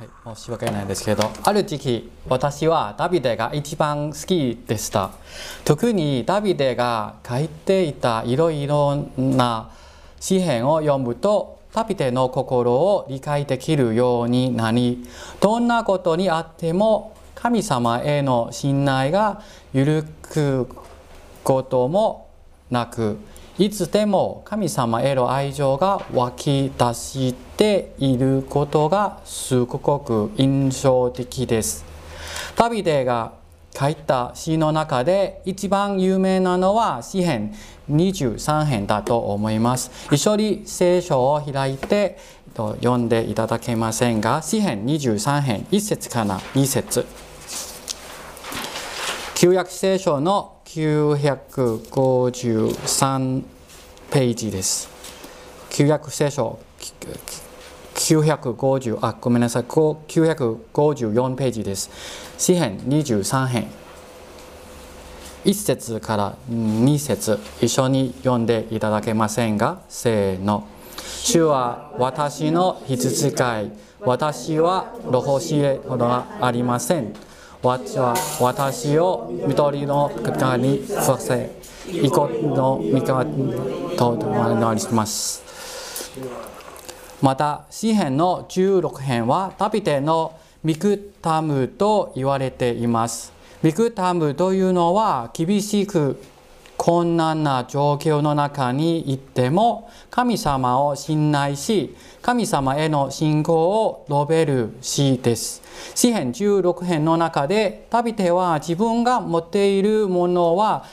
はい、申し訳ないですけど、ある時期、私はダビデが一番好きでした。特にダビデが書いていたいろいろな詩篇を読むと、ダビデの心を理解できるようになり、どんなことにあっても神様への信頼が揺るぐこともなく、いつでも神様への愛情が湧き出していることがすごく印象的です。ダビデが書いた詩の中で一番有名なのは詩編23編だと思います。一緒に聖書を開いて読んでいただけませんが、詩編23編1節から2節旧約聖書の953ページです。旧約聖書950あごめんなさい。954ページです。詩編23編。1節から2節。一緒に読んでいただけませんが？せーの。主は私の羊飼い。私はロホシエほどはありません。私は私を緑の方に伏せイコの味方となります。また詩編の16編はダビデのミクタムと言われています。ミクタムというのは厳しく困難な状況の中にいっても神様を信頼し神様への信仰を述べる詩です。詩編16編の中でダビデは自分が持っているものは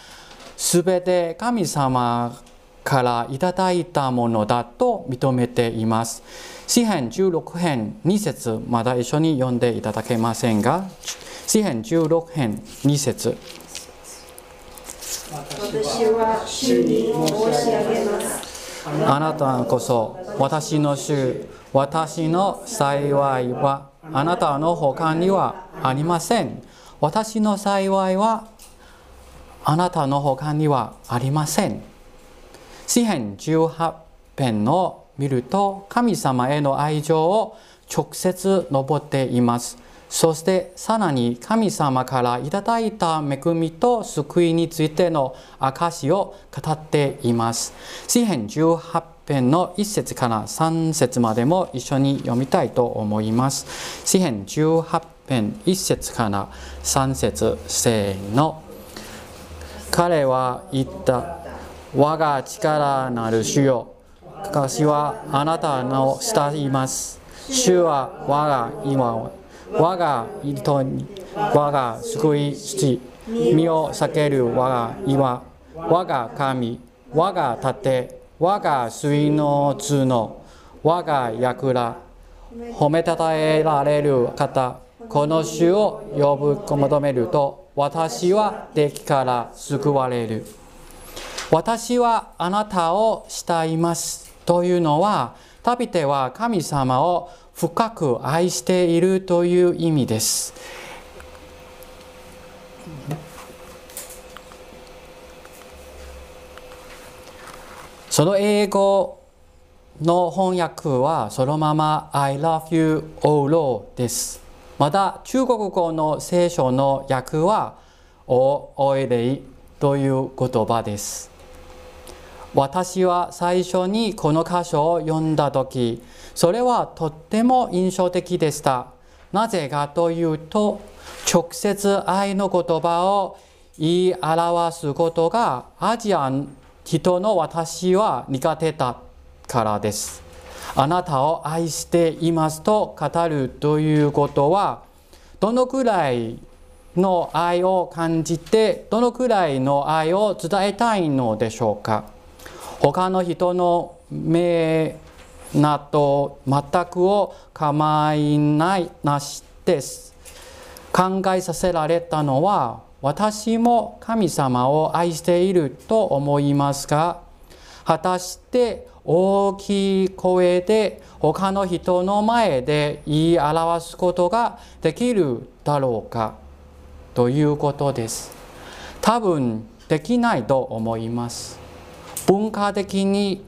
全て神様からいただいたものだと認めています。詩編16編2節まだ一緒に読んでいただけませんが詩編16編2節私は主に申し上げます。あなたこそ私の主私の幸いはあなたの他にはありません。私の幸いはあなたの他にはありません。詩編18編を見ると神様への愛情を直接述っています。そしてさらに神様からいただいた恵みと救いについての証を語っています。詩編18編の1節から3節までも一緒に読みたいと思います。詩編18編1節から3節せーの。彼は言った。我が力なる主よ。私はあなたの下います。主は我が今を我が糸に我が救いし身を避ける我が岩我が神我が盾我が水の角我が櫓褒めたたえられる方この主を呼ぶ求めると私は敵から救われる。私はあなたを慕います。というのはダビデは神様を深く愛しているという意味です。その英語の翻訳はそのまま I love you, O Lord です。また中国語の聖書の訳はおおいでいという言葉です。私は最初にこの箇所を読んだ時それはとっても印象的でした。なぜかというと直接愛の言葉を言い表すことがアジア人の私は苦手だからです。あなたを愛していますと語るということはどのくらいの愛を感じてどのくらいの愛を伝えたいのでしょうか？他の人の目など全くを構いないなしです。考えさせられたのは私も神様を愛していると思いますが果たして大きい声で他の人の前で言い表すことができるだろうかということです。多分できないと思います。文化的に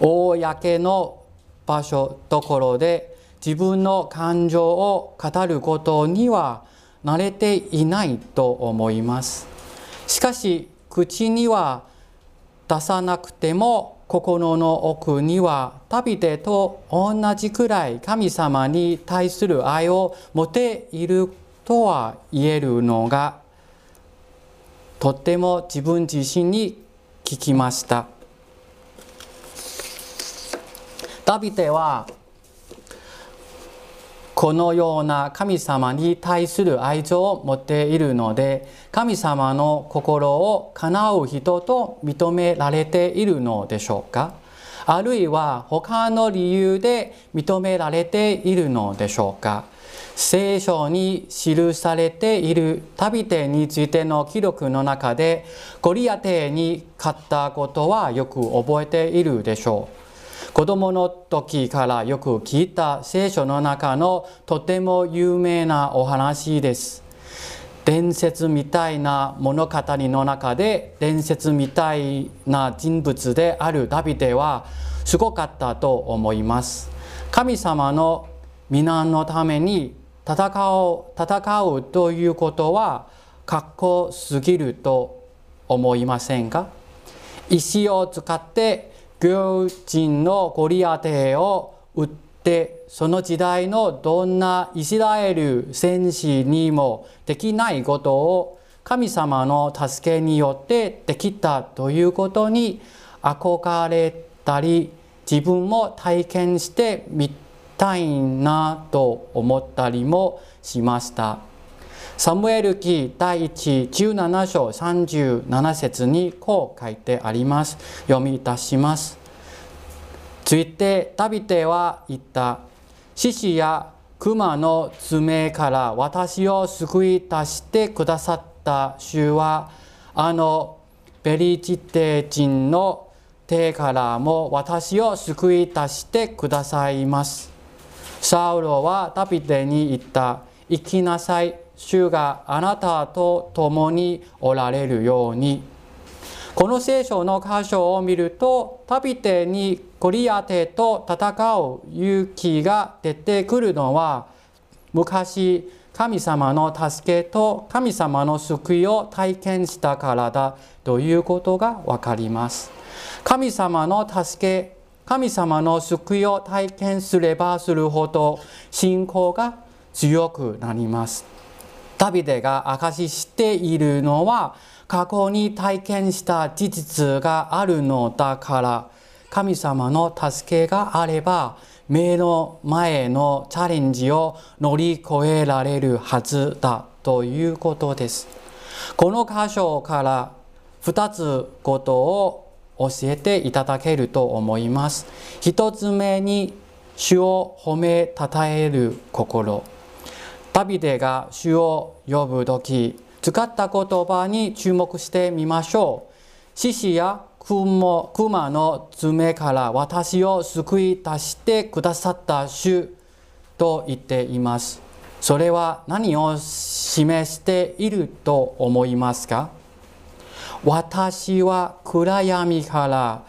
公の場所ところで自分の感情を語ることには慣れていないと思います。しかし口には出さなくても心の奥には旅でと同じくらい神様に対する愛を持っているとは言えるのがとっても自分自身に聞きました。ダビデはこのような神様に対する愛情を持っているので神様の心を叶う人と認められているのでしょうか。あるいは他の理由で認められているのでしょうか。聖書に記されている旅手についての記録の中でゴリアテに勝ったことはよく覚えているでしょう。子供の時からよく聞いた聖書の中のとても有名なお話です。伝説みたいな物語の中で伝説みたいな人物であるダビデはすごかったと思います。神様の皆のために戦う戦うということはかっこすぎると思いませんか？石を使って行人のゴリアテを撃ってその時代のどんなイスラエル戦士にもできないことを神様の助けによってできたということに憧れたり自分も体験してみたいなと思ったりもしました。サムエル記第1 17章37節にこう書いてあります。読みいたします。ついてダビデは言った。獅子や熊の爪から私を救い出してくださった主はあのベリチテ人の手からも私を救い出してくださいます。サウロはダビデに言った。生きなさい。主があなたと共におられるように。この聖書の箇所を見ると、ダビデにゴリアテと戦う勇気が出てくるのは、昔神様の助けと神様の救いを体験したからだということがわかります。神様の助け神様の救いを体験すればするほど信仰が強くなります。ダビデが証ししているのは過去に体験した事実があるのだから神様の助けがあれば目の前のチャレンジを乗り越えられるはずだということです。この箇所から2つことを教えていただけると思います。一つ目に主を褒めたたえる心。ダビデが主を呼ぶ時、使った言葉に注目してみましょう。獅子や熊の爪から私を救い出してくださった主と言っています。それは何を示していると思いますか？私は暗闇から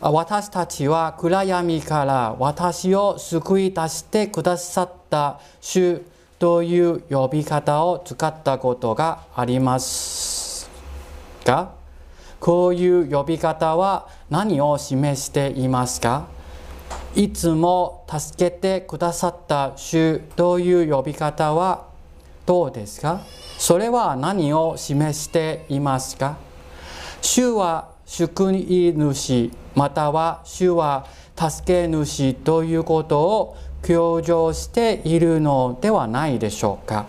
私たちは暗闇から私を救い出してくださった主という呼び方を使ったことがありますがこういう呼び方は何を示していますか？いつも助けてくださった主という呼び方はどうですか？それは何を示していますか？主は救い主または主は助け主ということを強調しているのではないでしょうか？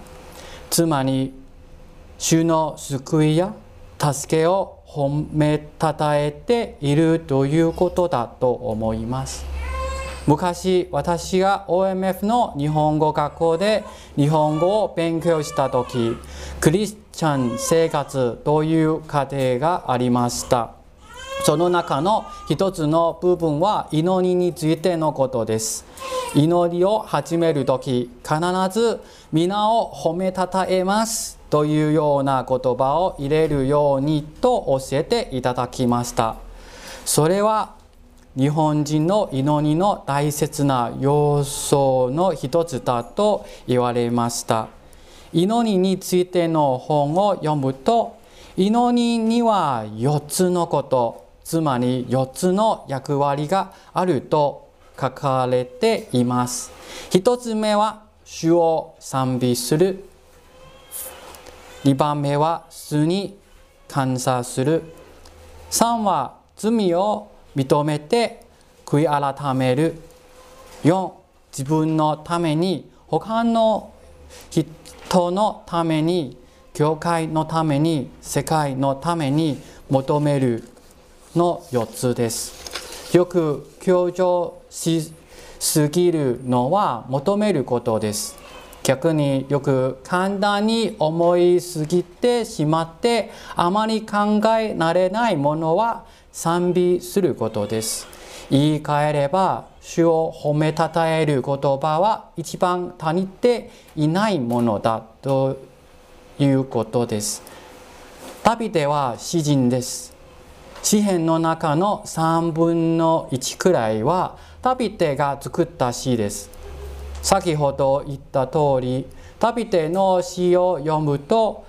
つまり主の救いや助けを褒めたたえているということだと思います。昔私が OMF の日本語学校で日本語を勉強した時クリスチャン生活という過程がありました。その中の一つの部分は祈りについてのことです。祈りを始める時必ず皆を褒めたたえますというような言葉を入れるようにと教えていただきました。それは日本人の祈りの大切な要素の一つだと言われました。祈りについての本を読むと祈りには4つのことつまり4つの役割があると書かれています。1つ目は主を賛美する。2番目は主に感謝する。3は罪を認めて悔い改める。4自分のために他の人のために教会のために世界のために求める。の4つです。よく強調しすぎるのは求めることです。逆によく簡単に思いすぎてしまってあまり考えられないものは賛美することです。言い換えれば主を褒めたたえる言葉は一番足りていないものだということです。ダビデは詩人です。詩篇の中の3分の1くらいはダビデが作った詩です。先ほど言った通りダビデの詩を読むと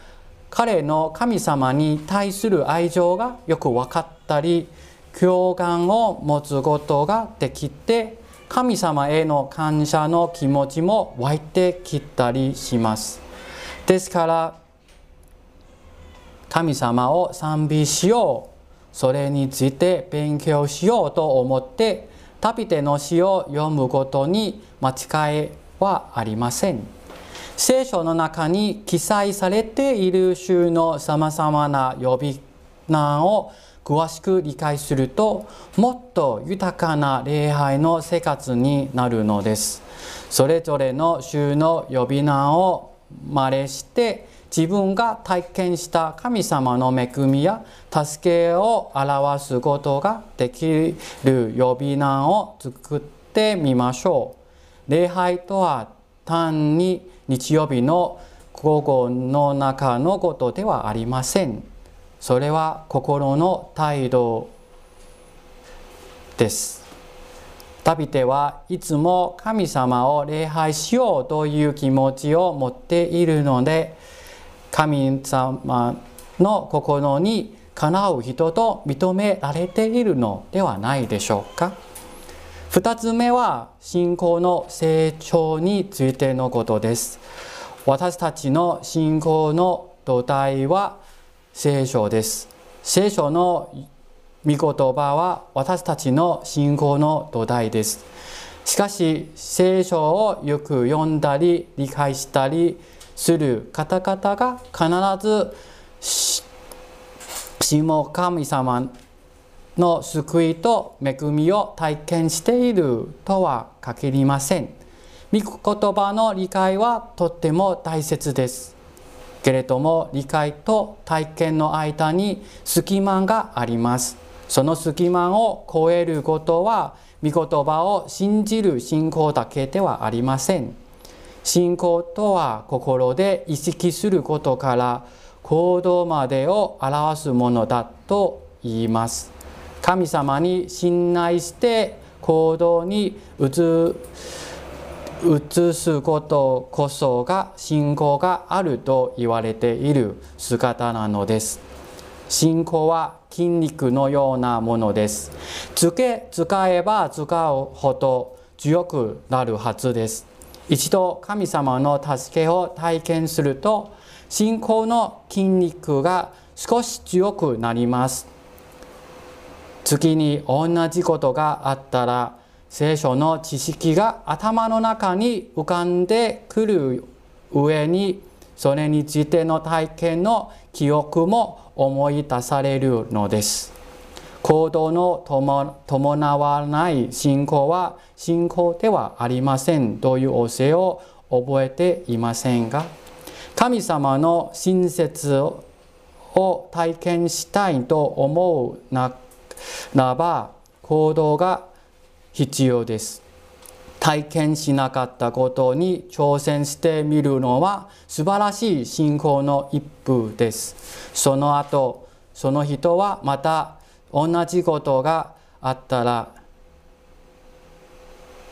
彼の神様に対する愛情がよく分かったり共感を持つことができて神様への感謝の気持ちも湧いてきたりします。ですから神様を賛美しよう。それについて勉強しようと思ってダビデの詩を読むことに間違いはありません。聖書の中に記載されている週のさまざまな呼び名を詳しく理解するともっと豊かな礼拝の生活になるのです。それぞれの週の呼び名を真似して自分が体験した神様の恵みや助けを表すことができる呼び名を作ってみましょう。礼拝とは単に日曜日の午後の中のことではありません。それは心の態度です。ダビデはいつも神様を礼拝しようという気持ちを持っているので神様の心にかなう人と認められているのではないでしょうか。2つ目は信仰の成長についてのことです。私たちの信仰の土台は聖書です。聖書の御言葉は私たちの信仰の土台です。しかし聖書をよく読んだり理解したりする方々が必ずしも神様の救いと恵みを体験しているとは限りません。御言葉の理解はとっても大切です。けれども理解と体験の間に隙間があります。その隙間を超えることは御言葉を信じる信仰だけではありません。信仰とは心で意識することから行動までを表すものだと言います。神様に信頼して行動に移移すことこそが信仰があると言われている姿なのです。信仰は筋肉のようなものです。つけ使えば使うほど強くなるはずです。一度神様の助けを体験すると信仰の筋肉が少し強くなります。次に同じことがあったら聖書の知識が頭の中に浮かんでくる上にそれについての体験の記憶も思い出されるのです。行動の伴わない信仰は信仰ではありませんという教えを覚えていませんが神様の親切を体験したいと思うならば行動が必要です。体験しなかったことに挑戦してみるのは素晴らしい信仰の一歩です。その後、その人はまた同じことがあったら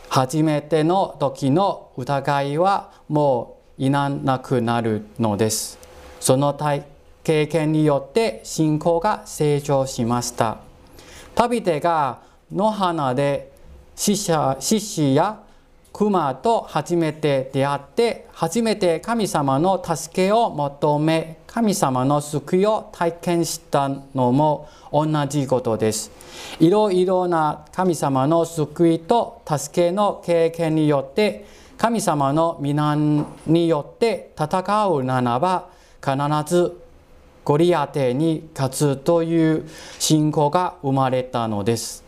初めての時の疑いはもういらなくなるのですその経験によって信仰が成長しました旅手が野花で死者獅子や熊と初めて出会って初めて神様の助けを求め神様の救いを体験したのも同じことです。いろいろな神様の救いと助けの経験によって神様の皆によって戦うならば必ずゴリアテに勝つという信仰が生まれたのです。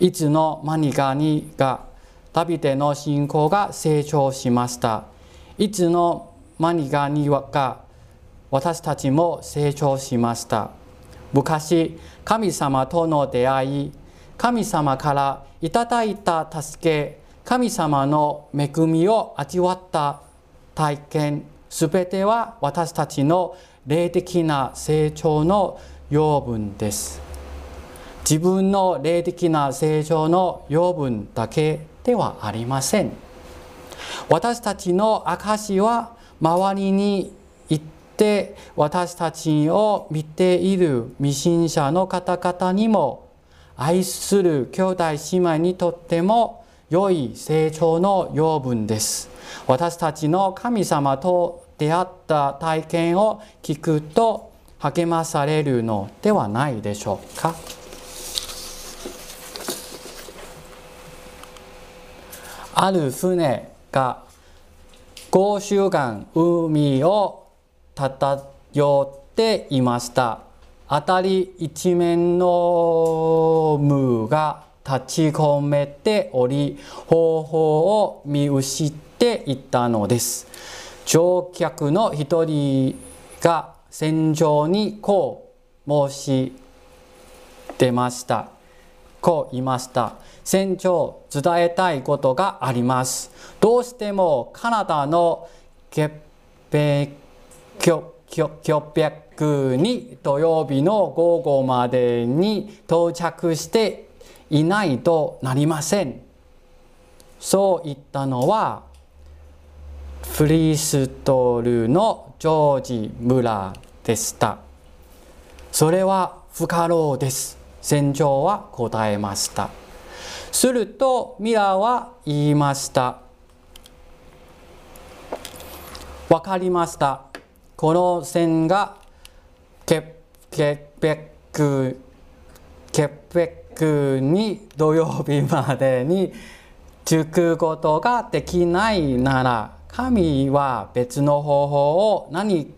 いつの間にかにが旅での信仰が成長しました。いつの間にかにか私たちも成長しました。昔、神様との出会い、神様からいただいた助け、神様の恵みを味わった体験、すべては私たちの霊的な成長の養分です。自分の霊的な成長の養分だけではありません。私たちの証は周りに行って私たちを見ている未信者の方々にも愛する兄弟姉妹にとっても良い成長の養分です。私たちの神様と出会った体験を聞くと励まされるのではないでしょうか。ある船が5週間海を漂っていました。辺り一面の無が立ち込めており方法を見失っていったのです。乗客の一人が戦場にこう申し出ました。こう言いました船長伝えたいことがありますどうしてもカナダの潔癖800に土曜日の午後までに到着していないとなりません。そう言ったのはフリーストルのジョージ・村でした。それは不可能です。船長は答えました。するとミラーは言いました。わかりました。この線がケペックケペックに土曜日までに熟くことができないなら神は別の方法を何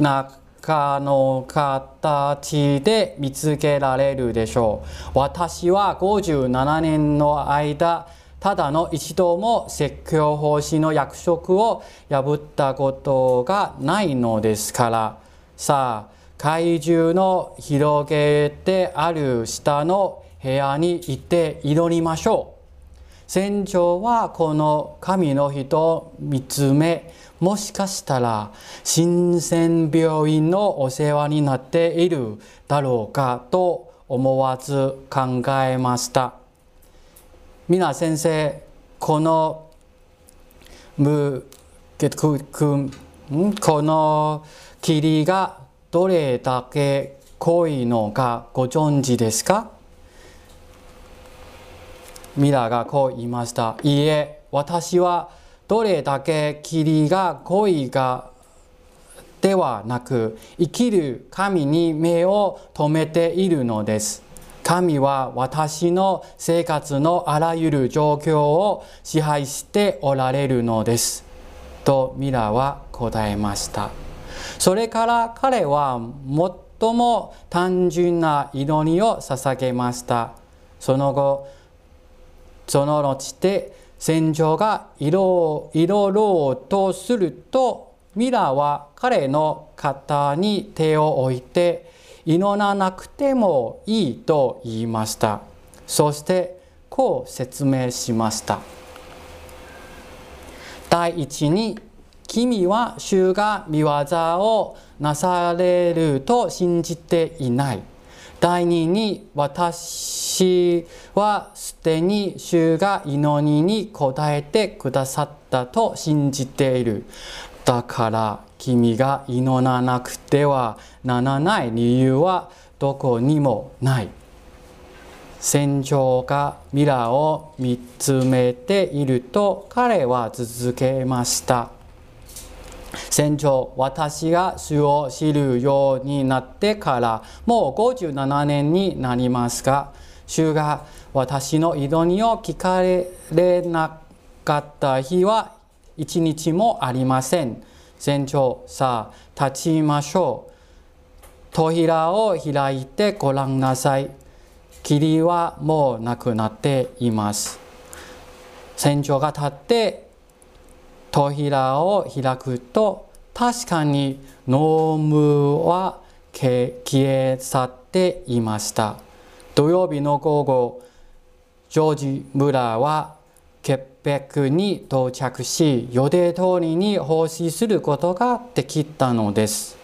らかの形で見つけられるでしょう。私は57年の間ただの一度も説教奉仕の約束を破ったことがないのですからさあ怪獣の広げてある下の部屋に行って祈りましょう船長はこの神の人を見つめもしかしたら新鮮病院のお世話になっているだろうかと思わず考えました。皆先生このむこの霧がどれだけ濃いのかご存知ですか？ミラがこう言いました。いいえ、私はどれだけ霧が濃いかではなく、生きる神に目を留めているのです。神は私の生活のあらゆる状況を支配しておられるのです。とミラは答えました。それから彼は最も単純な祈りを捧げました。その後、その後で戦場がいろいろとすると、ミラは彼の肩に手を置いて、祈らなくてもいいと言いました。そしてこう説明しました。第一に、君は主が見業をなされると信じていない。第二に、私私はすでに主が祈りに応えてくださったと信じている。だから君が祈らなくてはならない理由はどこにもない。船長がミラーを見つめていると彼は続けました。船長、私が主を知るようになってからもう57年になりますが、主が私の祈りを聞かれなかった日は一日もありません。船長、さあ立ちましょう。扉を開いてご覧なさい。霧はもうなくなっています。船長が立って扉を開くと確かにノームは消え去っていました。土曜日の午後、ジョージ・ムラは潔白に到着し、予定通りに奉仕することができたのです。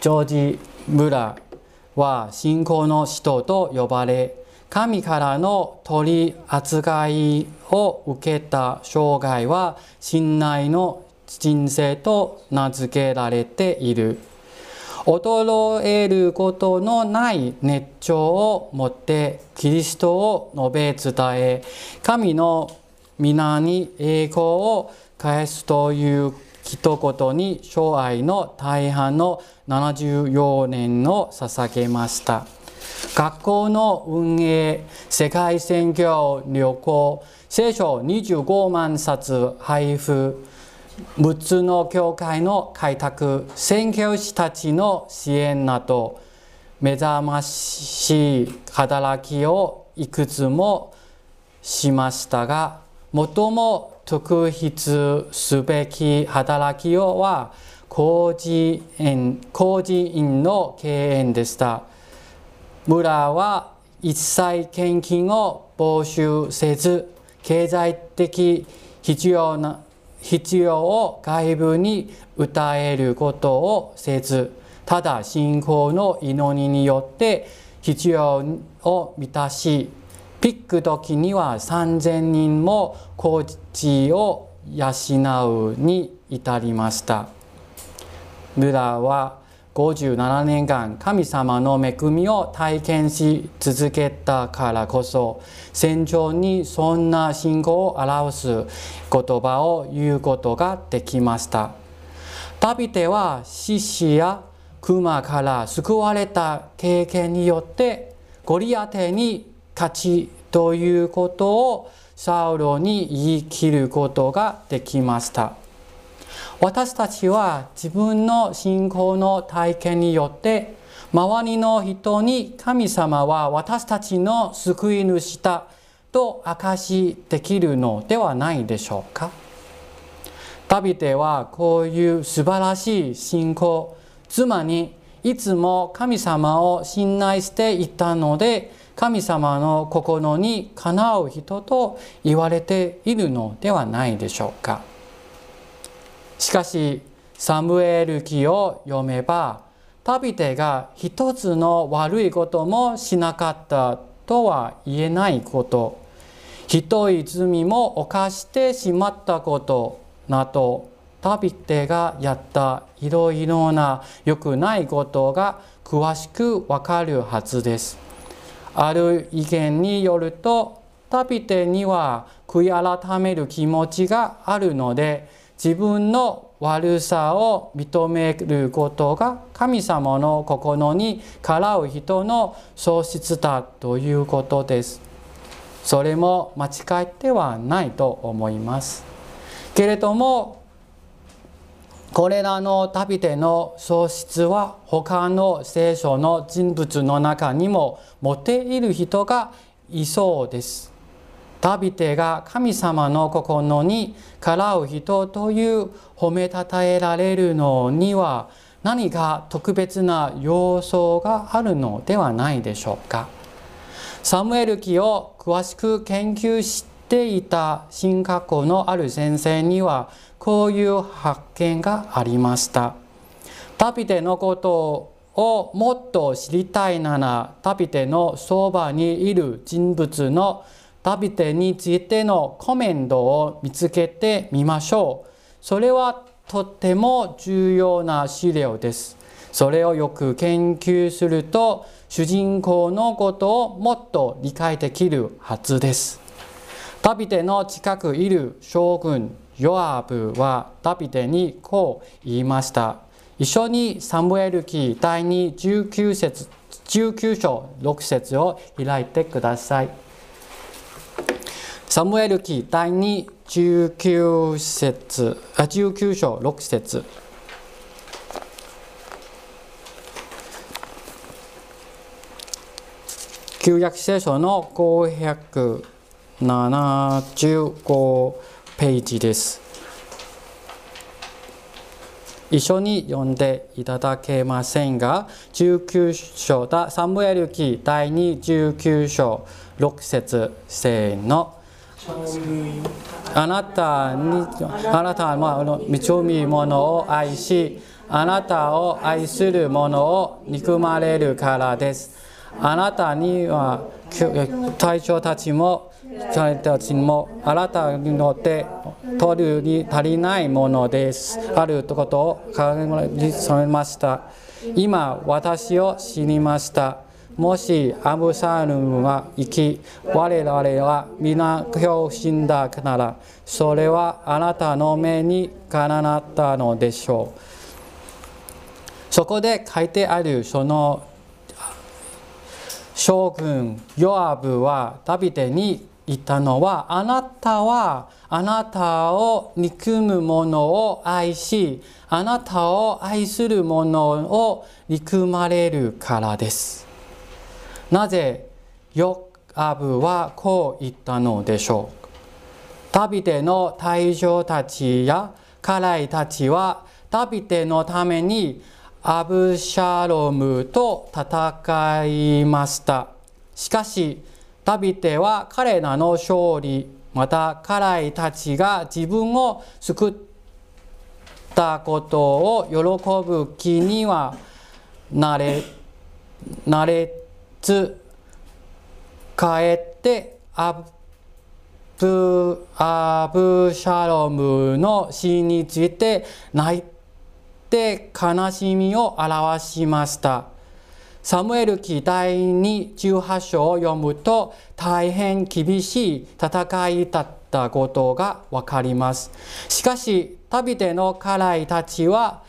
ジョージ・ムラーは信仰の人と呼ばれ、神からの取り扱いを受けた生涯は信頼の人生と名付けられている。衰えることのない熱情を持ってキリストを述べ伝え、神の皆に栄光を返すという一言に生涯の大半の74年を捧げました。学校の運営、世界選挙旅行、聖書25万冊配布、6つの教会の開拓、宣教師たちの支援など、目覚ましい働きをいくつもしましたが、最も特筆すべき働きは、工事園工事院の経営でした。村は一切献金を募集せず、経済的必要な必要を外部に訴えることをせず、ただ信仰の祈りによって必要を満たし、ピック時には3000人も工事を養うに至りました。ブラは57年間神様の恵みを体験し続けたからこそ戦場にそんな信仰を表す言葉を言うことができました。ダビデは獅子や熊から救われた経験によってゴリアテに勝ちということをサウロに言い切ることができました。私たちは自分の信仰の体験によって周りの人に神様は私たちの救い主だと証しできるのではないでしょうか。ダビデはこういう素晴らしい信仰妻にいつも神様を信頼していたので神様の心にかなう人と言われているのではないでしょうか。しかしサムエル記を読めばダビデが一つの悪いこともしなかったとは言えないことひどい罪も犯してしまったことなどダビデがやったいろいろな良くないことが詳しくわかるはずです。ある意見によるとダビデには悔い改める気持ちがあるので自分の悪さを認めることが神様の心にからう人の喪失だということです。それも間違ってはないと思います。けれどもこれらのダビデの喪失は他の聖書の人物の中にも持っている人がいそうです。ダビデが神様の心にからう人という褒めたたえられるのには何か特別な要素があるのではないでしょうか。サムエル記を詳しく研究していた新学校のある先生にはこういう発見がありました。ダビデのことをもっと知りたいならダビデのそばにいる人物のダビデについてのコメントを見つけてみましょう。それはとても重要な資料です。それをよく研究すると主人公のことをもっと理解できるはずです。ダビデの近くいる将軍ヨアブはダビデにこう言いました。一緒にサムエル記第2 19節19章6節を開いてください。サムエル記第2 19節あ19章6節旧約聖書の575ページです。一緒に読んでいただけませんが、19章だ、サムエル記第2、19章6節せーの。あなたに、あなたはあの認め者を愛し、あなたを愛する者を憎まれるからです。あなたには隊長たちも彼たちもあなたによって取るに足りないものです。あることを考えされました。今私を知りました。もしアブサルムが生き、我々は皆今日死んだなら、それはあなたの目にかなったのでしょう。そこで書いてあるその将軍ヨアブはダビデに言ったのはあなたはあなたを憎む者を愛しあなたを愛する者を憎まれるからですなぜヨアブはこう言ったのでしょうダビデの大将たちや家来たちはダビデのためにアブシャロムと戦いました。しかし、ダビデは彼らの勝利、また家来たちが自分を救ったことを喜ぶ気にはなれなれず、かえってアブアブシャロムの死について泣いて悲しみを表しました。サムエル記第2 18章を読むと大変厳しい戦いだったことがわかります。しかし、ダビデの家来たちは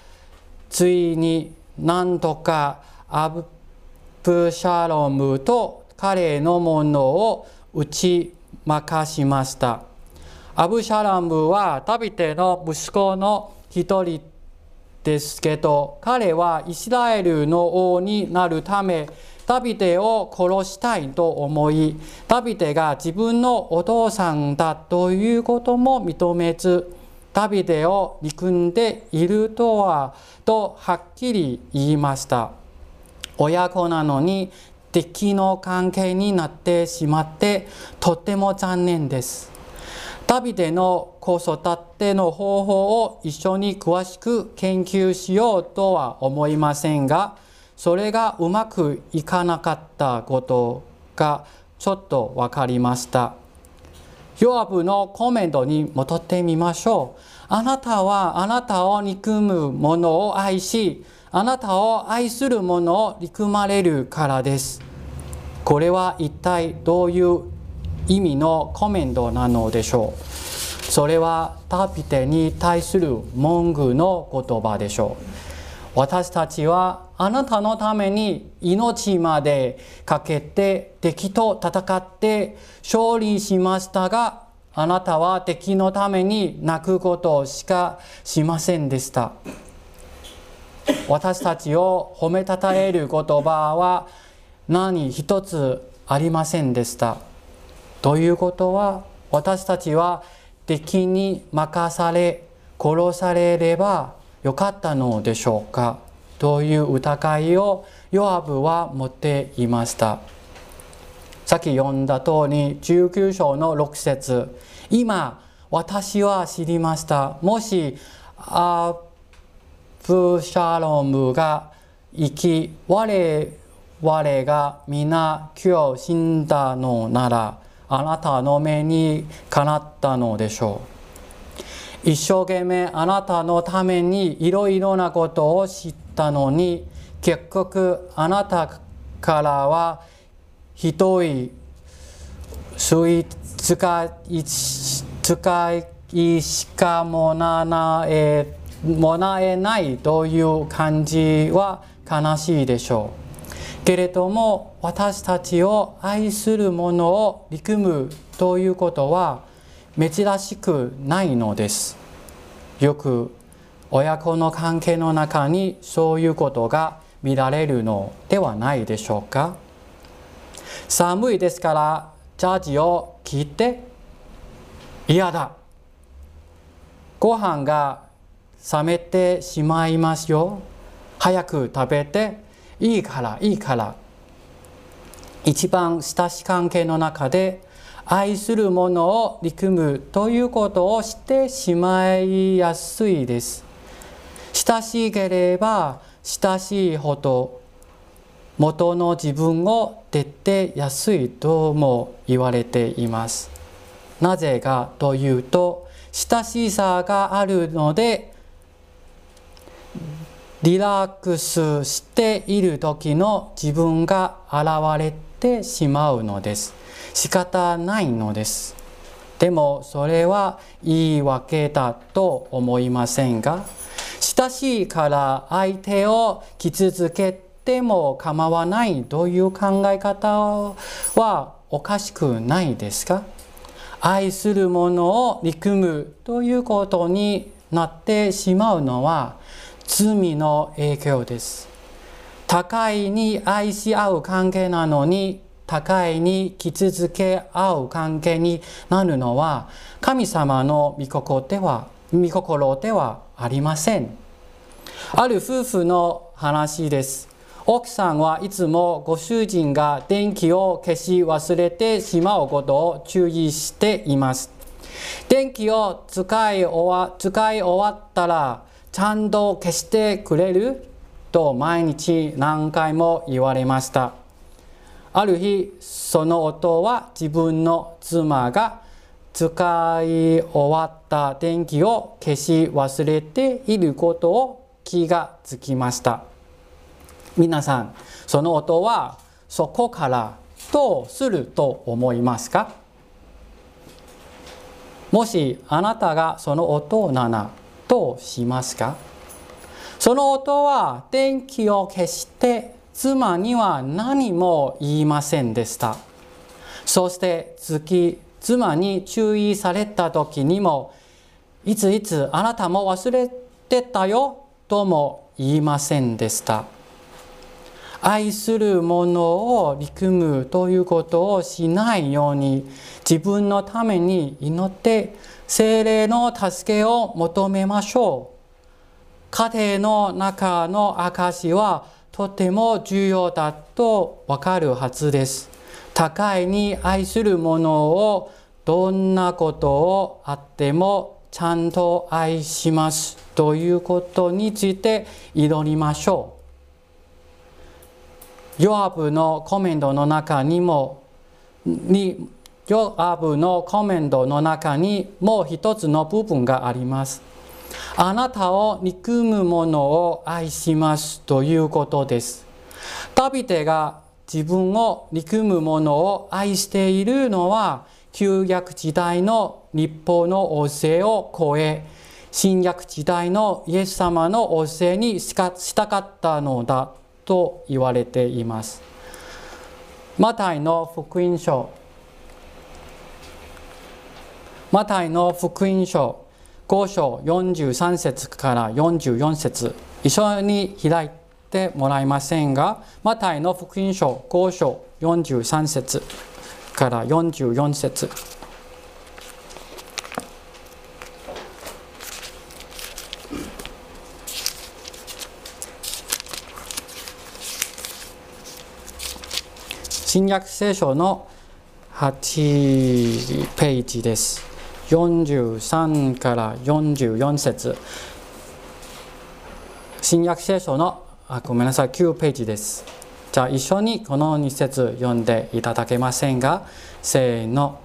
ついになんとかアブプシャロムと彼のものを打ち負かしました。アブシャラムはダビデの息子の一人ですけど彼はイスラエルの王になるためダビデを殺したいと思いダビデが自分のお父さんだということも認めずダビデを憎んでいるとはとはっきり言いました親子なのに敵の関係になってしまってとても残念ですダビデの子育ての方法を一緒に詳しく研究しようとは思いませんが、それがうまくいかなかったことがちょっとわかりました。ヨアブのコメントに戻ってみましょう。あなたはあなたを憎む者を愛し、あなたを愛する者を憎まれるからです。これは一体どういう意味のコメントなのでしょう？それはダビデに対する文句の言葉でしょう。私たちはあなたのために命までかけて敵と戦って勝利しましたがあなたは敵のために泣くことしかしませんでした。私たちを褒めたたえる言葉は何一つありませんでした。ということは私たちは敵に任され殺されればよかったのでしょうか。という疑いをヨアブは持っていました。さっき読んだ通り19章の6節。今私は知りました。もしアブシャロムが生き我々が皆今日死んだのならあなたの目にかなったのでしょう一生懸命あなたのためにいろいろなことを知ったのに結局あなたからはひどい吸い使い使いしかもななえもらえないという感じは悲しいでしょうけれども私たちを愛する者を憎むということは珍しくないのです。よく親子の関係の中にそういうことが見られるのではないでしょうか。寒いですからジャージを着て嫌だ。ご飯が冷めてしまいますよ。早く食べていいからいいから。一番親し関係の中で愛する者を憎むということをしてしまいやすいです。親しければ親しいほど元の自分を徹底やすいとも言われています。なぜかというと親しさがあるのでリラックスしている時の自分が現れてしまうのです。仕方ないのです。でもそれはいいわけだと思いませんが親しいから相手を傷つけても構わないという考え方はおかしくないですか？愛する者を憎むということになってしまうのは罪の影響です。互いに愛し合う関係なのに互いに傷つけ合う関係になるのは神様の御心では御心ではありません。ある夫婦の話です。奥さんはいつもご主人が電気を消し忘れてしまうことを注意しています。電気を使い終わ使い終わったらちゃんと消してくれると毎日何回も言われました。ある日その夫は自分の妻が使い終わった電気を消し忘れていることを気がつきました。皆さんその音はそこからどうすると思いますか？もしあなたがその音ならどうしますか？その音は電気を消して妻には何も言いませんでした。そして月妻に注意された時にもいついつあなたも忘れてたよとも言いませんでした。愛する者を憎むということをしないように自分のために祈って精霊の助けを求めましょう家庭の中の証はとても重要だとわかるはずです互いに愛する者をどんなことをあってもちゃんと愛しますということについて祈りましょう。ヨアブのコメントの中にもにヨアブのコメントの中にもう一つの部分があります。あなたを憎む者を愛しますということです。ダビデが自分を憎む者を愛しているのは旧約時代の日本の王政を超え新約時代のイエス様の王政にしたかったのだと言われています。マタイの福音書マタイの福音書5章43節から44節一緒に開いてもらえませんがマタイの福音書5章43節から44節新約聖書の8ページです。43から44節。新約聖書のあごめんなさい9ページです。じゃあ一緒にこの2節読んでいただけませんがせーの。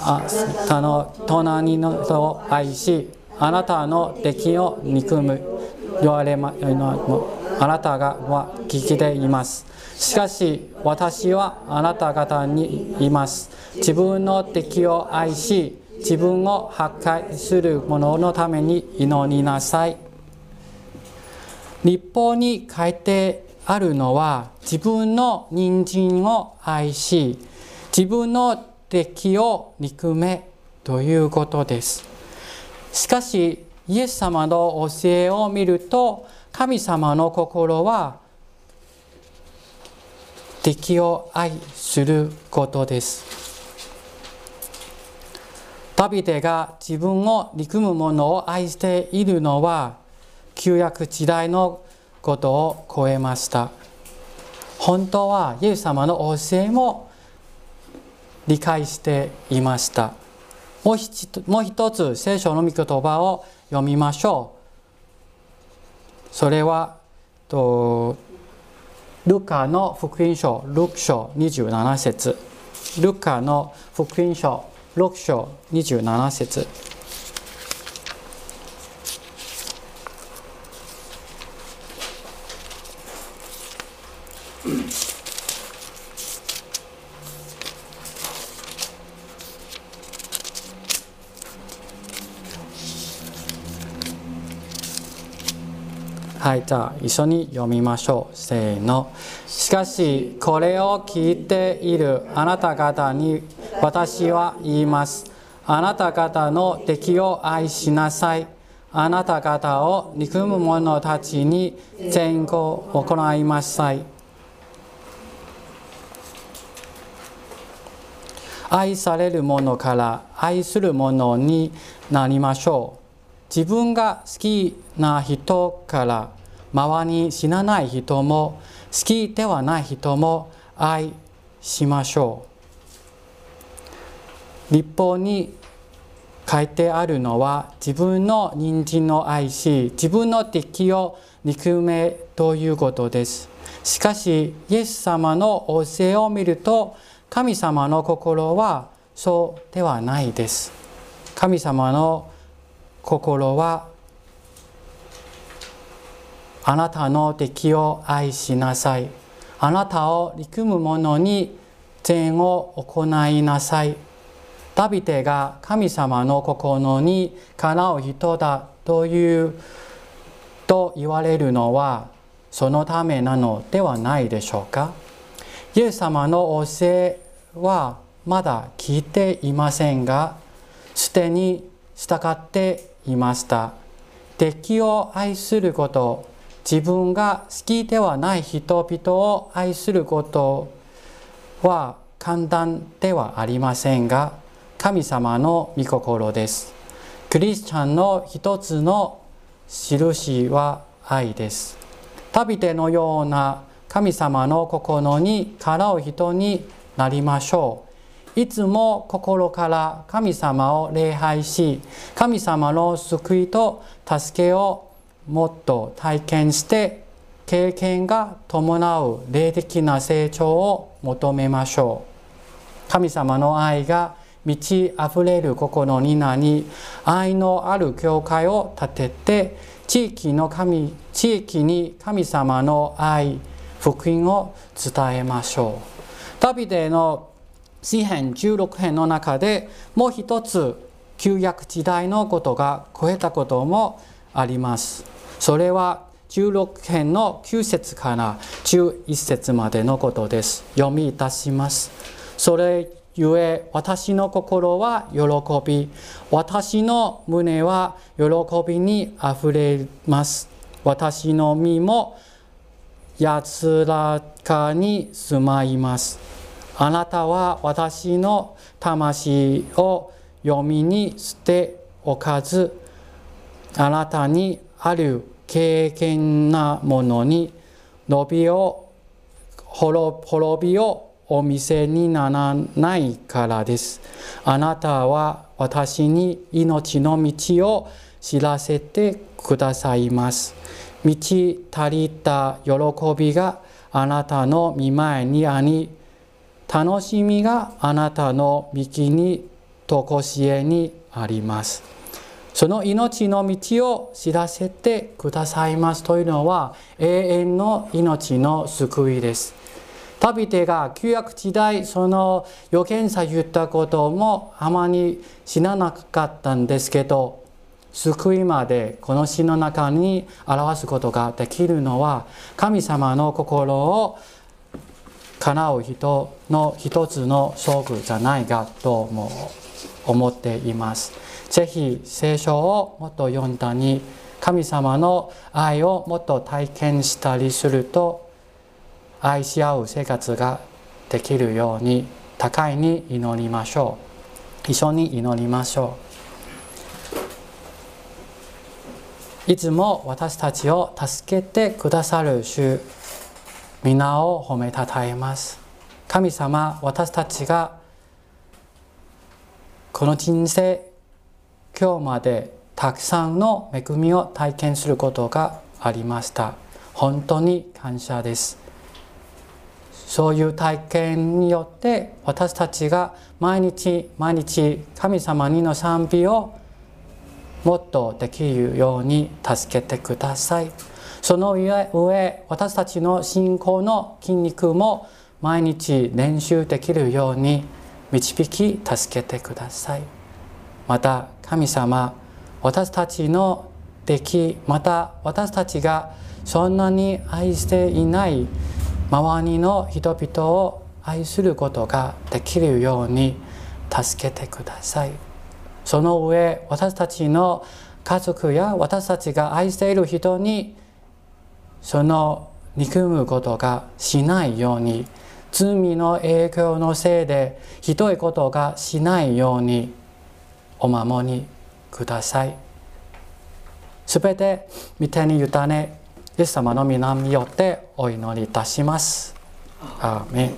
あ他の隣の人を愛しあなたの敵を憎む言われまあなたがは聞きでいます。しかし私はあなた方にいます。自分の敵を愛し自分を破壊する者のために祈りなさい。立法に書いてあるのは自分の人参を愛し自分の敵を憎めということです。しかしイエス様の教えを見ると神様の心は敵を愛することです。ダビデが自分を憎む者を愛しているのは旧約時代のことを超えました。本当はイエス様の教えも理解していました。もう一つ聖書の御言葉を読みましょう。それはとルカの福音書6章27節。ルカの福音書6章27節。はいじゃあ一緒に読みましょう。せーの。しかしこれを聞いているあなた方に私は言います。あなた方の敵を愛しなさい。あなた方を憎む者たちに善行を行いなさい。愛される者から愛する者になりましょう。自分が好きな人から周りに死なない人も好きではない人も愛しましょう。立法に書いてあるのは自分の人参を愛し自分の敵を憎めということですしかしイエス様の教えを見ると神様の心はそうではないです神様の心はあなたの敵を愛しなさい。あなたを憎む者に善を行いなさい。ダビデが神様の心にかなう人だというと言われるのはそのためなのではないでしょうか？イエス様の教えはまだ聞いていませんがすでに従っていました。敵を愛すること自分が好きではない人々を愛することは簡単ではありませんが神様の御心です。クリスチャンの一つの印は愛です。旅でのような神様の心にかなう人になりましょう。いつも心から神様を礼拝し神様の救いと助けをもっと体験して経験が伴う霊的な成長を求めましょう。神様の愛が満ち溢れる心になり愛のある教会を建てて地域の神地域に神様の愛福音を伝えましょうダビデの詩編16編の中でもう一つ旧約時代のことが超えたこともありますそれは16編の9節から11節までのことです。読みいたします。それゆえ私の心は喜び、私の胸は喜びにあふれます。私の身も安らかに住まいます。あなたは私の魂を読みに捨ておかず、あなたにある経験なものに伸びを滅びをお見せにならないからです。あなたは私に命の道を知らせてくださいます。満ち足りた喜びがあなたの見前にあり楽しみがあなたの幹にとこしえにありますその命の道を知らせてくださいますというのは永遠の命の救いです旅手が旧約時代その預言者言ったこともあまり知らなかったんですけど救いまでこの詩の中に表すことができるのは神様の心を叶う人の一つの勝負じゃないかとも思っています。ぜひ聖書をもっと読んだり神様の愛をもっと体験したりすると愛し合う生活ができるように高いに祈りましょう。一緒に祈りましょう。いつも私たちを助けてくださる主皆を褒めたたえます神様私たちがこの人生今日までたくさんの恵みを体験することがありました本当に感謝ですそういう体験によって私たちが毎日毎日神様にの賛美をもっとできるように助けてください。その上私たちの信仰の筋肉も毎日練習できるように導き助けてください。また神様私たちの出来また私たちがそんなに愛していない周りの人々を愛することができるように助けてください。その上私たちの家族や私たちが愛している人にその憎むことがしないように罪の影響のせいでひどいことがしないようにお守りください。すべて御手に委ね、イエス様の皆によってお祈りいたします。アーメン